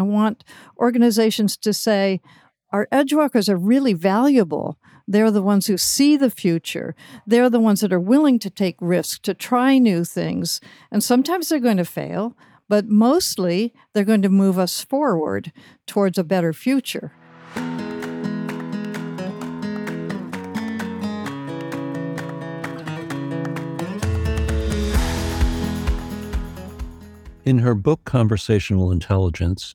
I want organizations to say, our edge walkers are really valuable. They're the ones who see the future. They're the ones that are willing to take risks, to try new things. And sometimes they're going to fail, but mostly they're going to move us forward towards a better future. In her book, Conversational Intelligence,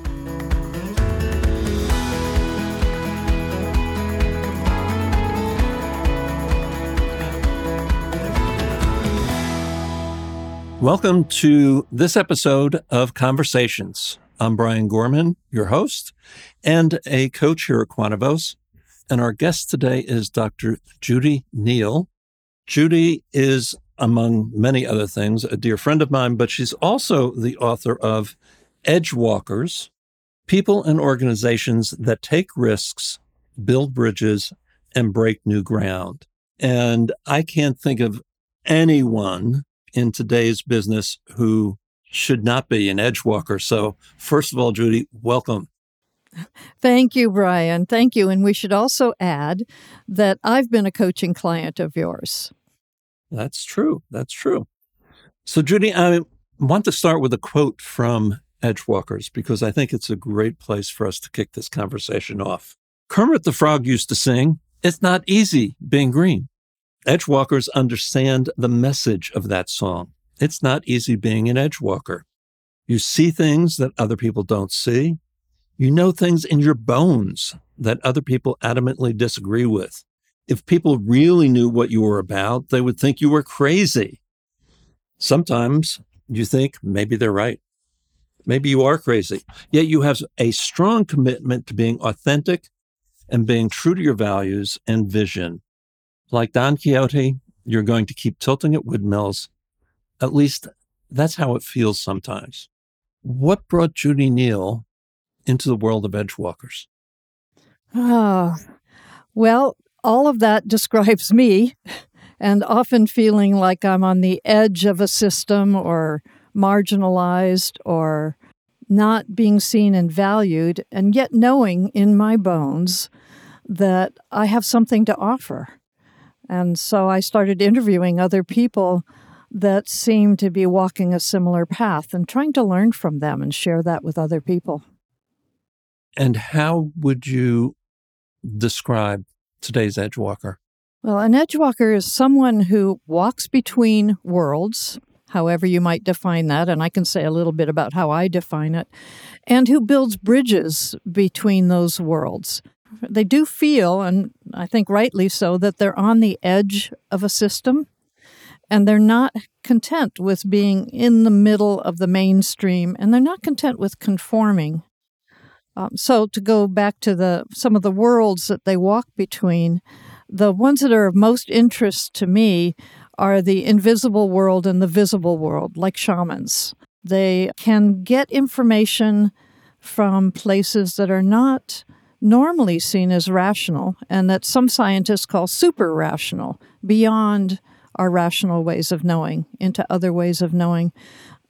Welcome to this episode of Conversations. I'm Brian Gorman, your host and a coach here at Quantavos. And our guest today is Dr. Judi Neal. Judi is, among many other things, a dear friend of mine, but she's also the author of Edge Walkers People and Organizations That Take Risks, Build Bridges, and Break New Ground. And I can't think of anyone in today's business who should not be an edge walker. So, first of all, Judi, welcome. Thank you, Brian. Thank you. And we should also add that I've been a coaching client of yours. That's true. That's true. So, Judi, I want to start with a quote from Edgewalkers because I think it's a great place for us to kick this conversation off. Kermit the Frog used to sing, It's not easy being green. Edgewalkers understand the message of that song. It's not easy being an edgewalker. You see things that other people don't see. You know things in your bones that other people adamantly disagree with. If people really knew what you were about, they would think you were crazy. Sometimes you think maybe they're right. Maybe you are crazy. Yet you have a strong commitment to being authentic and being true to your values and vision like Don Quixote, you're going to keep tilting at windmills. At least that's how it feels sometimes. What brought Judi Neal into the world of edgewalkers? Oh, ah, well, all of that describes me, and often feeling like I'm on the edge of a system or marginalized or not being seen and valued, and yet knowing in my bones that I have something to offer. And so I started interviewing other people that seemed to be walking a similar path and trying to learn from them and share that with other people. And how would you describe today's edge walker? Well, an edge walker is someone who walks between worlds, however you might define that, and I can say a little bit about how I define it, and who builds bridges between those worlds they do feel, and I think rightly so, that they're on the edge of a system and they're not content with being in the middle of the mainstream and they're not content with conforming. Um, so to go back to the some of the worlds that they walk between, the ones that are of most interest to me are the invisible world and the visible world, like shamans. They can get information from places that are not normally seen as rational and that some scientists call super rational, beyond our rational ways of knowing into other ways of knowing.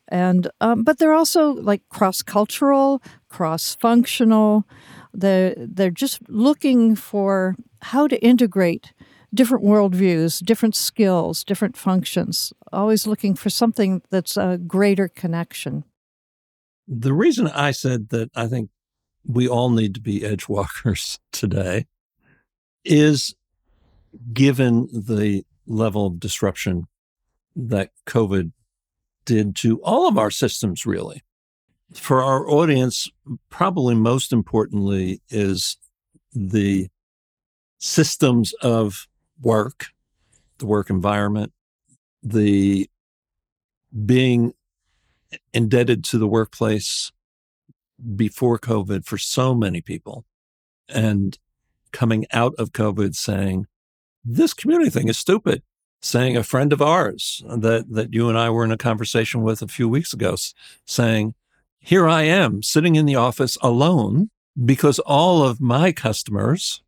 And um, but they're also like cross cultural, cross functional. They're, they're just looking for how to integrate different worldviews, different skills, different functions, always looking for something that's a greater connection. The reason I said that I think we all need to be edge walkers today is given the level of disruption that COVID did to all of our systems, really. For our audience, probably most importantly is the systems of work, the work environment, the being indebted to the workplace before COVID for so many people and coming out of COVID saying, this community thing is stupid. saying a friend of ours that that you and I were in a conversation with a few weeks ago, saying, "Here I am sitting in the office alone because all of my customers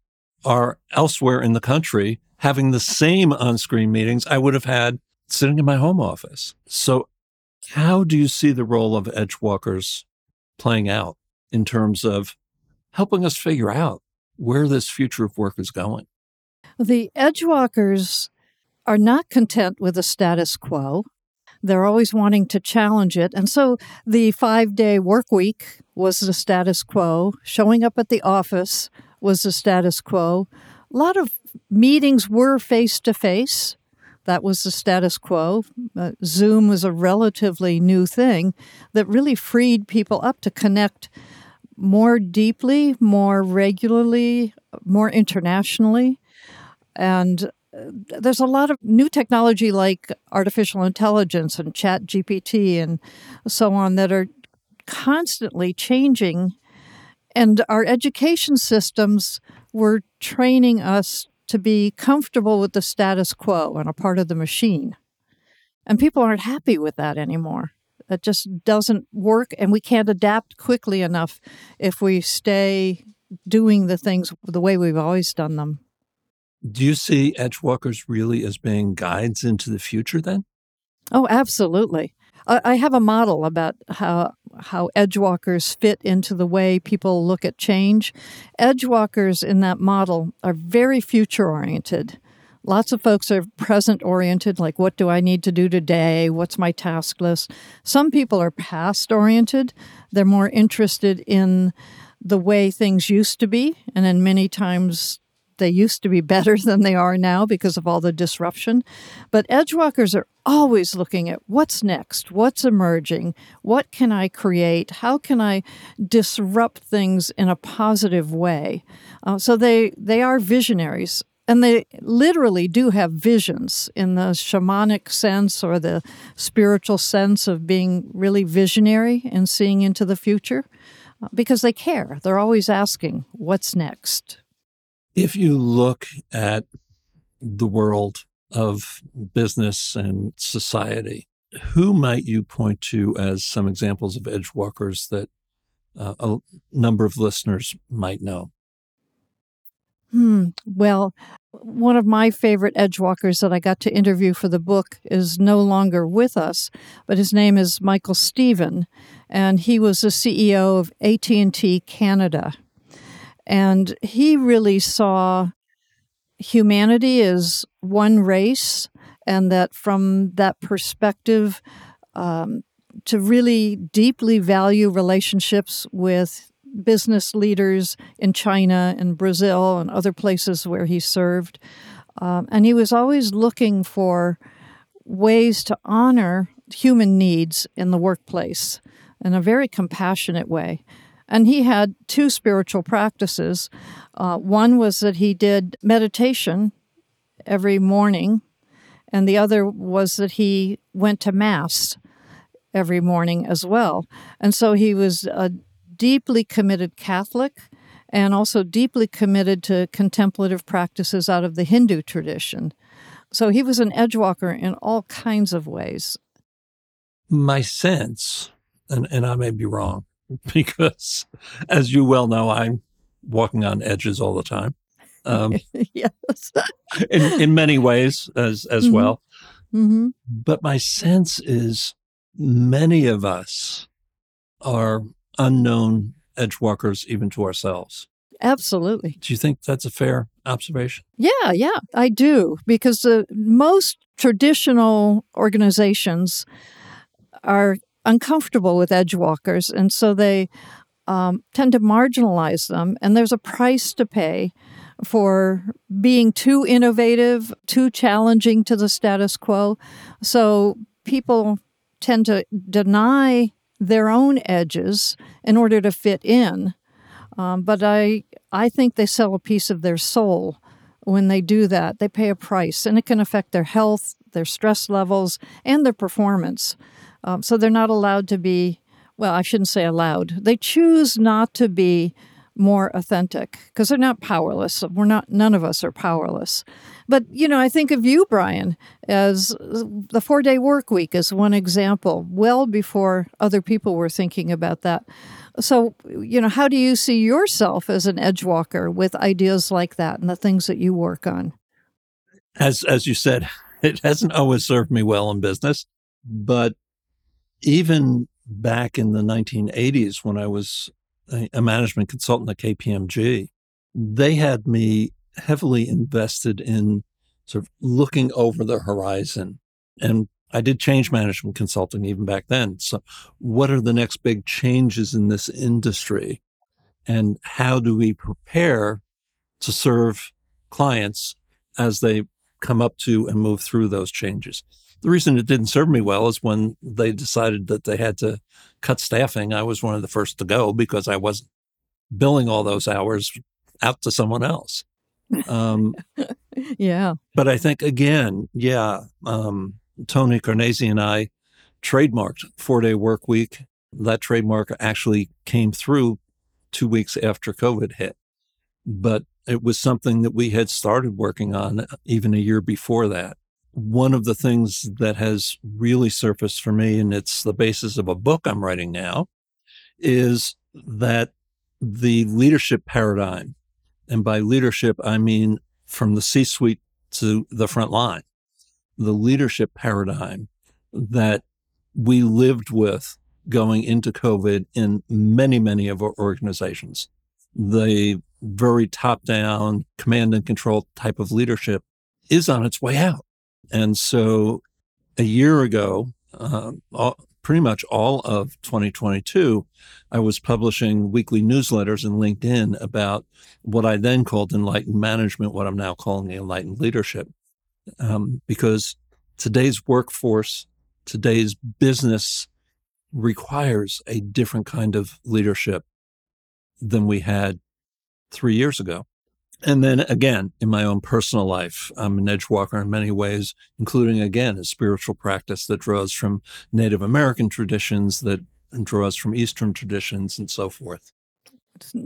are elsewhere in the country having the same on-screen meetings I would have had sitting in my home office." So, how do you see the role of edgewalkers playing out in terms of helping us figure out where this future of work is going? The edgewalkers are not content with the status quo. They're always wanting to challenge it. And so the five day work week was the status quo. Showing up at the office was the status quo. A lot of meetings were face to face. That was the status quo. Uh, Zoom was a relatively new thing that really freed people up to connect more deeply, more regularly, more internationally. And there's a lot of new technology like artificial intelligence and chat gpt and so on that are constantly changing and our education systems were training us to be comfortable with the status quo and a part of the machine and people aren't happy with that anymore that just doesn't work and we can't adapt quickly enough if we stay doing the things the way we've always done them do you see edgewalkers really as being guides into the future then? Oh, absolutely. I have a model about how how edgewalkers fit into the way people look at change. Edgewalkers in that model are very future oriented. Lots of folks are present oriented, like what do I need to do today? What's my task list? Some people are past oriented. They're more interested in the way things used to be, and then many times they used to be better than they are now because of all the disruption. But edgewalkers are always looking at what's next, what's emerging, what can I create, how can I disrupt things in a positive way. Uh, so they they are visionaries. And they literally do have visions in the shamanic sense or the spiritual sense of being really visionary and seeing into the future uh, because they care. They're always asking, what's next? If you look at the world of business and society, who might you point to as some examples of edge walkers that uh, a number of listeners might know? Hmm. Well, one of my favorite edge walkers that I got to interview for the book is no longer with us, but his name is Michael Stephen, and he was the CEO of AT&T Canada. And he really saw humanity as one race, and that from that perspective, um, to really deeply value relationships with business leaders in China and Brazil and other places where he served. Um, and he was always looking for ways to honor human needs in the workplace in a very compassionate way. And he had two spiritual practices. Uh, one was that he did meditation every morning, and the other was that he went to Mass every morning as well. And so he was a deeply committed Catholic and also deeply committed to contemplative practices out of the Hindu tradition. So he was an edgewalker in all kinds of ways. My sense, and, and I may be wrong, because, as you well know, I'm walking on edges all the time. Um, yes, in in many ways as as mm-hmm. well. Mm-hmm. But my sense is many of us are unknown edge walkers even to ourselves. Absolutely. Do you think that's a fair observation? Yeah, yeah, I do. Because the most traditional organizations are uncomfortable with edge walkers, and so they um, tend to marginalize them. And there's a price to pay for being too innovative, too challenging to the status quo. So people tend to deny their own edges in order to fit in. Um, but I, I think they sell a piece of their soul when they do that. They pay a price, and it can affect their health, their stress levels, and their performance. Um, so they're not allowed to be, well, I shouldn't say allowed. They choose not to be more authentic because they're not powerless. We're not, none of us are powerless. But, you know, I think of you, Brian, as the four day work week is one example, well before other people were thinking about that. So, you know, how do you see yourself as an edge walker with ideas like that and the things that you work on? As as you said, it hasn't always served me well in business, but even back in the 1980s when I was a management consultant at KPMG, they had me heavily invested in sort of looking over the horizon. And I did change management consulting even back then. So, what are the next big changes in this industry? And how do we prepare to serve clients as they come up to and move through those changes? The reason it didn't serve me well is when they decided that they had to cut staffing, I was one of the first to go because I wasn't billing all those hours out to someone else. Um, yeah. But I think, again, yeah, um, Tony Carnesi and I trademarked four day work week. That trademark actually came through two weeks after COVID hit. But it was something that we had started working on even a year before that. One of the things that has really surfaced for me, and it's the basis of a book I'm writing now, is that the leadership paradigm and by leadership, I mean from the C suite to the front line, the leadership paradigm that we lived with going into COVID in many, many of our organizations. The very top down command and control type of leadership is on its way out. And so a year ago, uh, pretty much all of 2022, I was publishing weekly newsletters in LinkedIn about what I then called enlightened management, what I'm now calling enlightened leadership. Um, because today's workforce, today's business requires a different kind of leadership than we had three years ago. And then again, in my own personal life, I'm an edge walker in many ways, including again a spiritual practice that draws from Native American traditions, that draws from Eastern traditions, and so forth.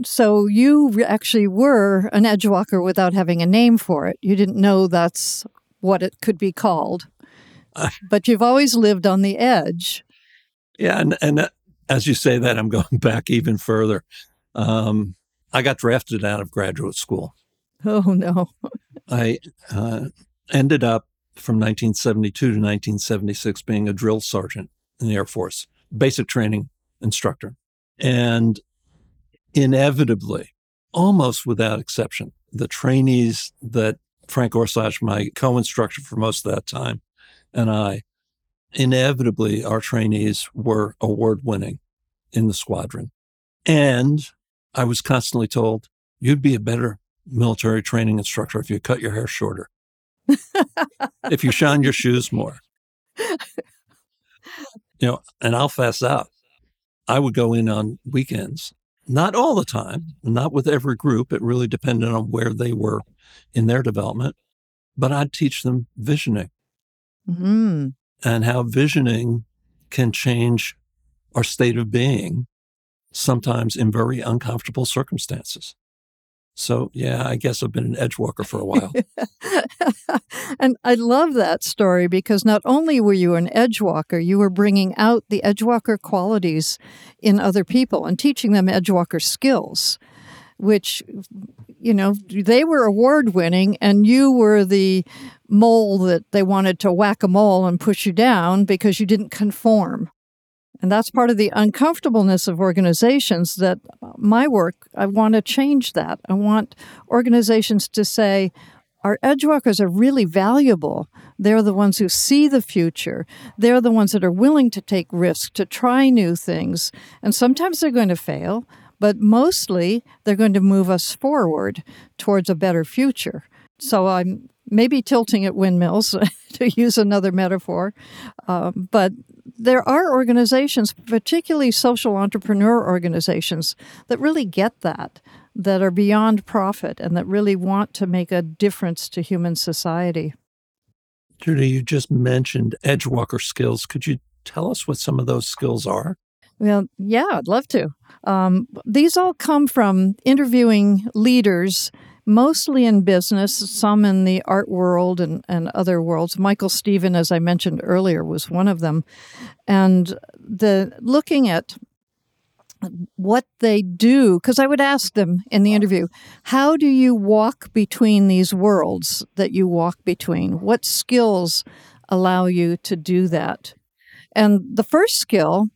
So you actually were an edge walker without having a name for it. You didn't know that's what it could be called, uh, but you've always lived on the edge. Yeah, and and as you say that, I'm going back even further. Um, I got drafted out of graduate school. Oh, no. I uh, ended up from 1972 to 1976 being a drill sergeant in the Air Force, basic training instructor. And inevitably, almost without exception, the trainees that Frank Orsage, my co instructor for most of that time, and I, inevitably, our trainees were award winning in the squadron. And I was constantly told, you'd be a better military training instructor if you cut your hair shorter, if you shine your shoes more. You know, and I'll fast out. I would go in on weekends, not all the time, not with every group. It really depended on where they were in their development, but I'd teach them visioning mm-hmm. and how visioning can change our state of being, sometimes in very uncomfortable circumstances. So, yeah, I guess I've been an edge walker for a while. and I love that story because not only were you an edge walker, you were bringing out the edge walker qualities in other people and teaching them edge walker skills, which, you know, they were award winning and you were the mole that they wanted to whack a mole and push you down because you didn't conform. And that's part of the uncomfortableness of organizations that my work, I want to change that. I want organizations to say, our edge walkers are really valuable. They're the ones who see the future. They're the ones that are willing to take risks, to try new things. And sometimes they're going to fail, but mostly they're going to move us forward towards a better future. So I'm maybe tilting at windmills, to use another metaphor. Um, but there are organizations, particularly social entrepreneur organizations, that really get that, that are beyond profit and that really want to make a difference to human society. Judi, you just mentioned Edgewalker skills. Could you tell us what some of those skills are? Well, yeah, I'd love to. Um, these all come from interviewing leaders mostly in business, some in the art world and, and other worlds. Michael Stephen, as I mentioned earlier, was one of them. And the looking at what they do, because I would ask them in the interview, how do you walk between these worlds that you walk between? What skills allow you to do that? And the first skill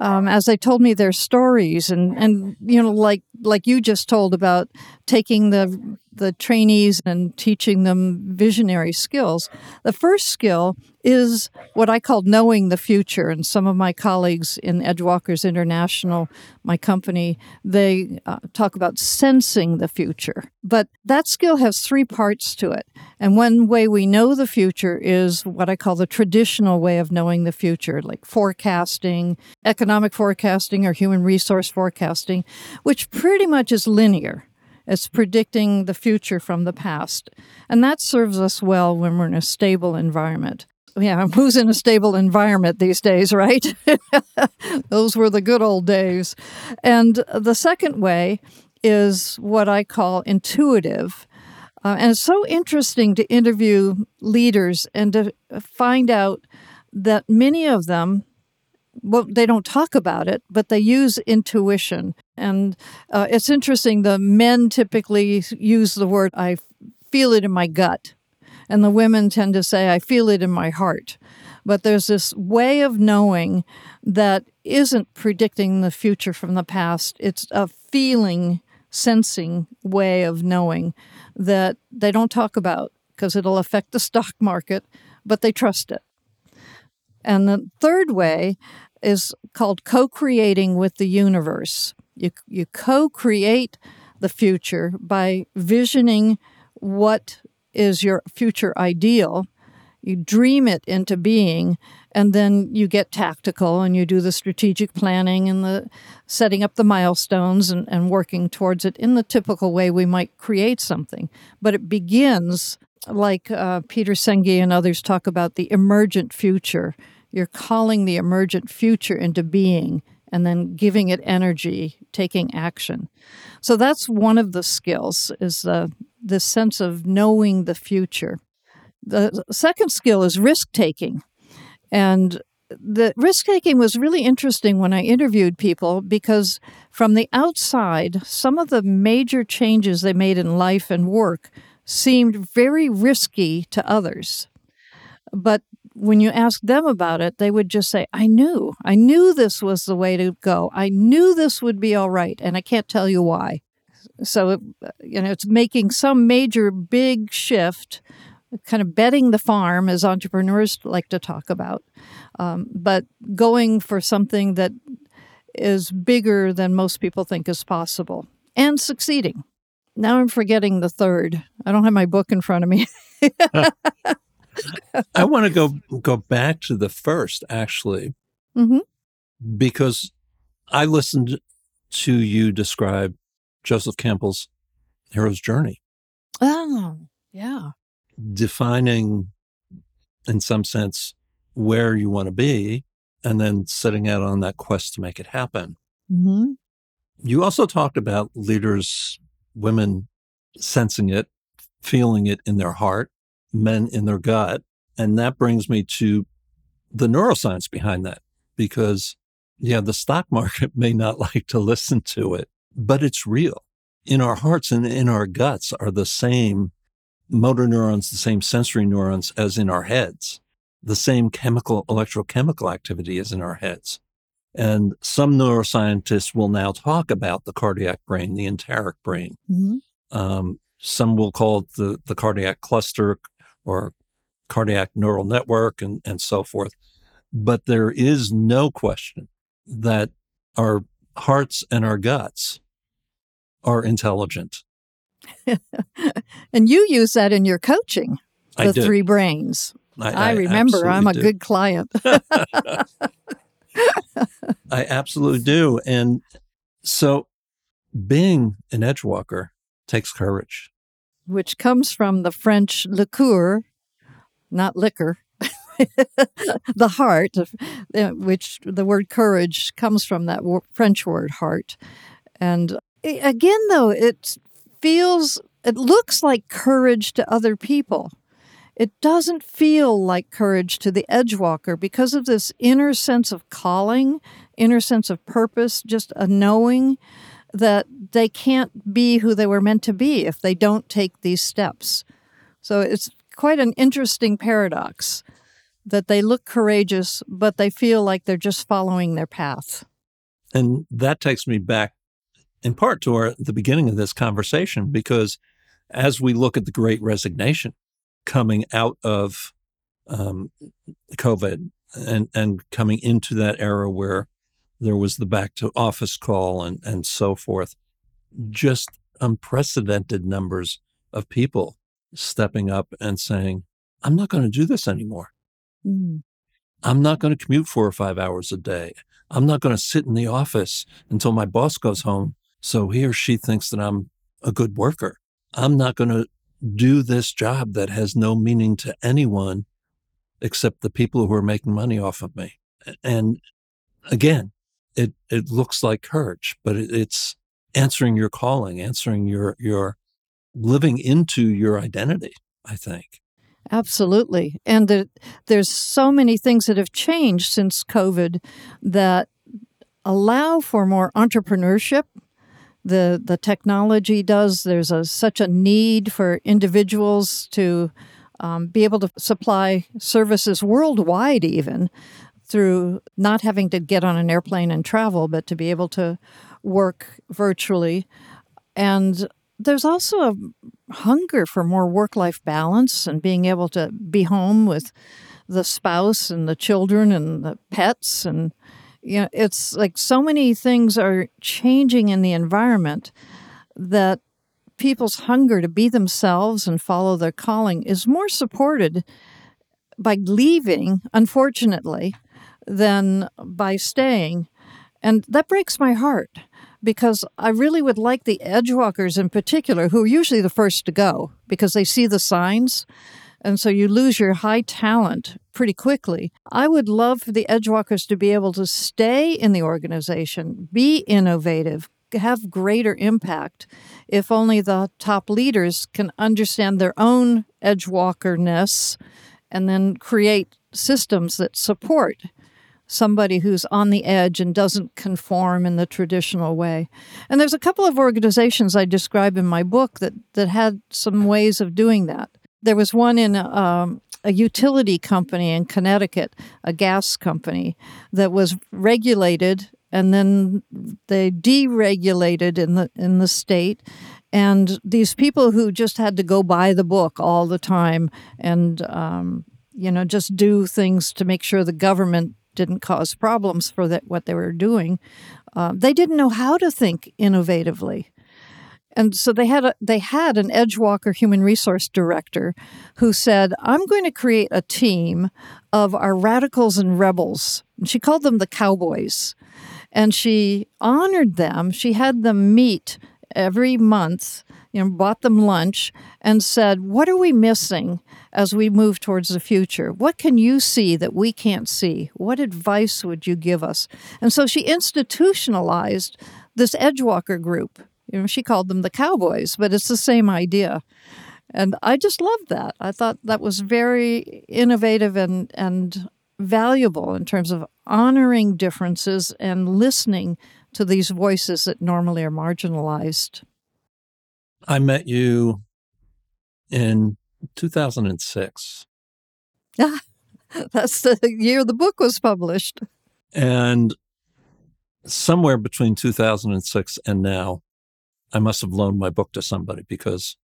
um, as they told me their stories and, and you know like like you just told about taking the the trainees and teaching them visionary skills. The first skill is what I call knowing the future. And some of my colleagues in Edgewalkers International, my company, they uh, talk about sensing the future. But that skill has three parts to it. And one way we know the future is what I call the traditional way of knowing the future, like forecasting, economic forecasting, or human resource forecasting, which pretty much is linear. It's predicting the future from the past. And that serves us well when we're in a stable environment. Yeah, who's in a stable environment these days, right? Those were the good old days. And the second way is what I call intuitive. Uh, and it's so interesting to interview leaders and to find out that many of them well, they don't talk about it, but they use intuition. And uh, it's interesting, the men typically use the word, I feel it in my gut. And the women tend to say, I feel it in my heart. But there's this way of knowing that isn't predicting the future from the past, it's a feeling, sensing way of knowing that they don't talk about because it'll affect the stock market, but they trust it. And the third way is called co creating with the universe. You, you co create the future by visioning what is your future ideal. You dream it into being, and then you get tactical and you do the strategic planning and the setting up the milestones and, and working towards it in the typical way we might create something. But it begins like uh, Peter Senge and others talk about the emergent future. You're calling the emergent future into being and then giving it energy, taking action. So that's one of the skills is the the sense of knowing the future. The second skill is risk taking. And the risk taking was really interesting when I interviewed people because from the outside, some of the major changes they made in life and work seemed very risky to others. But when you ask them about it, they would just say, I knew, I knew this was the way to go. I knew this would be all right. And I can't tell you why. So, it, you know, it's making some major big shift, kind of betting the farm, as entrepreneurs like to talk about, um, but going for something that is bigger than most people think is possible and succeeding. Now I'm forgetting the third. I don't have my book in front of me. I want to go go back to the first actually, mm-hmm. because I listened to you describe Joseph Campbell's hero's journey. Oh, yeah. Defining, in some sense, where you want to be, and then setting out on that quest to make it happen. Mm-hmm. You also talked about leaders, women sensing it, feeling it in their heart, men in their gut. And that brings me to the neuroscience behind that, because yeah, the stock market may not like to listen to it, but it's real. In our hearts and in our guts are the same motor neurons, the same sensory neurons as in our heads, the same chemical, electrochemical activity as in our heads. And some neuroscientists will now talk about the cardiac brain, the enteric brain. Mm-hmm. Um, some will call it the, the cardiac cluster or cardiac neural network and, and so forth. But there is no question that our hearts and our guts are intelligent. and you use that in your coaching, the I three brains. I, I, remember I'm a do. good client. I absolutely do. And so being an edge walker takes courage. Which comes from the French liqueur, not liquor. the heart, uh, which the word courage comes from that French word heart. And again, though, it feels it looks like courage to other people. It doesn't feel like courage to the edgewalker because of this inner sense of calling, inner sense of purpose, just a knowing that they can't be who they were meant to be if they don't take these steps. So it's quite an interesting paradox that they look courageous, but they feel like they're just following their path. And that takes me back in part to our, the beginning of this conversation, because as we look at the great resignation coming out of um, COVID and, and coming into that era where there was the back to office call and, and so forth, just unprecedented numbers of people stepping up and saying, I'm not going to do this anymore. Mm. I'm not going to commute four or five hours a day. I'm not going to sit in the office until my boss goes home. So he or she thinks that I'm a good worker. I'm not going to do this job that has no meaning to anyone except the people who are making money off of me. And again, it, it looks like courage, but it, it's answering your calling, answering your, your living into your identity, I think. Absolutely. And the, there's so many things that have changed since COVID that allow for more entrepreneurship. The, the technology does. There's a, such a need for individuals to um, be able to supply services worldwide, even through not having to get on an airplane and travel, but to be able to work virtually. And there's also a hunger for more work life balance and being able to be home with the spouse and the children and the pets and you know it's like so many things are changing in the environment that people's hunger to be themselves and follow their calling is more supported by leaving unfortunately than by staying and that breaks my heart because I really would like the edgewalkers in particular, who are usually the first to go because they see the signs. And so you lose your high talent pretty quickly. I would love for the edgewalkers to be able to stay in the organization, be innovative, have greater impact if only the top leaders can understand their own edgewalkerness and then create systems that support somebody who's on the edge and doesn't conform in the traditional way. And there's a couple of organizations I describe in my book that, that had some ways of doing that. There was one in um, a utility company in Connecticut, a gas company, that was regulated and then they deregulated in the in the state and these people who just had to go by the book all the time and um, you know just do things to make sure the government didn't cause problems for that, what they were doing. Uh, they didn't know how to think innovatively. And so they had a, they had an Edgewalker human resource director who said, "I'm going to create a team of our radicals and rebels." And she called them the cowboys. And she honored them. She had them meet every month, you know, bought them lunch and said, "What are we missing as we move towards the future? What can you see that we can't see? What advice would you give us? And so she institutionalized this Edgewalker group. You know, she called them the Cowboys, but it's the same idea. And I just loved that. I thought that was very innovative and, and valuable in terms of honoring differences and listening to these voices that normally are marginalized. I met you in 2006. Ah, that's the year the book was published. And somewhere between 2006 and now, I must have loaned my book to somebody because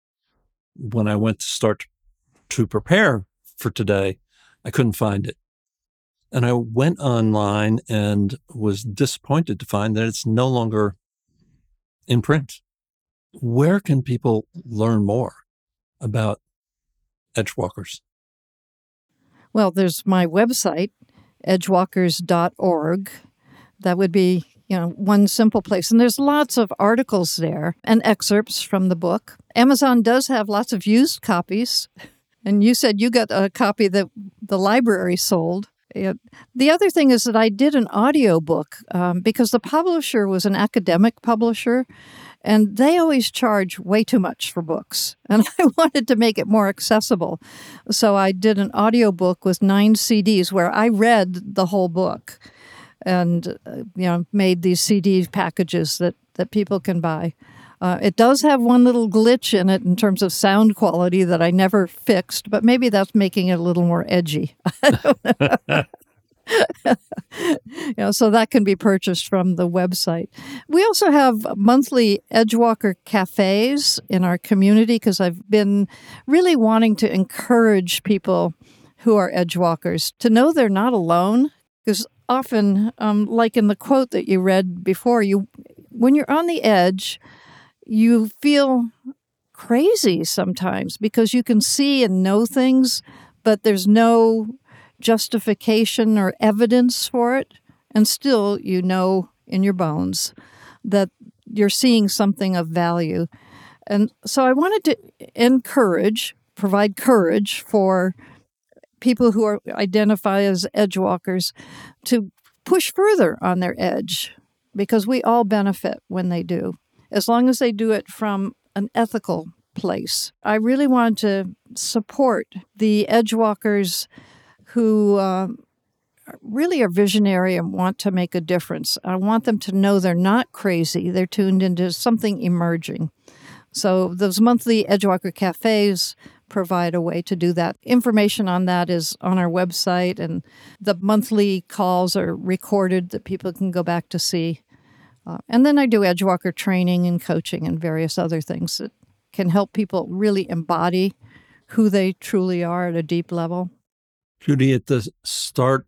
when I went to start to prepare for today, I couldn't find it. And I went online and was disappointed to find that it's no longer in print. Where can people learn more about edgewalkers? Well, there's my website, edgewalkers.org. That would be, you know, one simple place. And there's lots of articles there and excerpts from the book. Amazon does have lots of used copies. And you said you got a copy that the library sold. The other thing is that I did an audio book um, because the publisher was an academic publisher And they always charge way too much for books. And I wanted to make it more accessible. So I did an audio book with nine CDs where I read the whole book and uh, you know made these CD packages that, that people can buy. Uh, it does have one little glitch in it in terms of sound quality that I never fixed, but maybe that's making it a little more edgy. you know, so that can be purchased from the website. We also have monthly Edgewalker cafes in our community because I've been really wanting to encourage people who are Edgewalkers to know they're not alone. Because often, um, like in the quote that you read before, you when you're on the edge, you feel crazy sometimes because you can see and know things, but there's no justification or evidence for it. And still, you know in your bones that you're seeing something of value. And so I wanted to encourage, provide courage for people who are identify as edge walkers to push further on their edge because we all benefit when they do as long as they do it from an ethical place. I really want to support the edge walkers who uh, really are visionary and want to make a difference. I want them to know they're not crazy, they're tuned into something emerging. So, those monthly Edgewalker cafes provide a way to do that. Information on that is on our website, and the monthly calls are recorded that people can go back to see. Uh, and then I do Edgewalker training and coaching and various other things that can help people really embody who they truly are at a deep level. Judi, at the start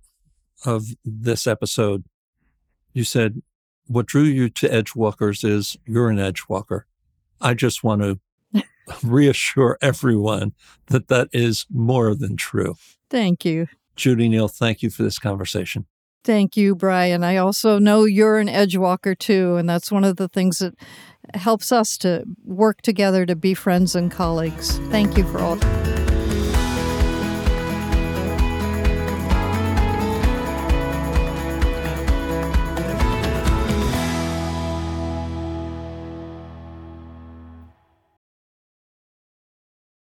of this episode, you said what drew you to Edgewalkers is you're an Edgewalker. I just want to reassure everyone that that is more than true. Thank you. Judi Neal, thank you for this conversation. Thank you, Brian. I also know you're an edge walker too, and that's one of the things that helps us to work together to be friends and colleagues. Thank you for all.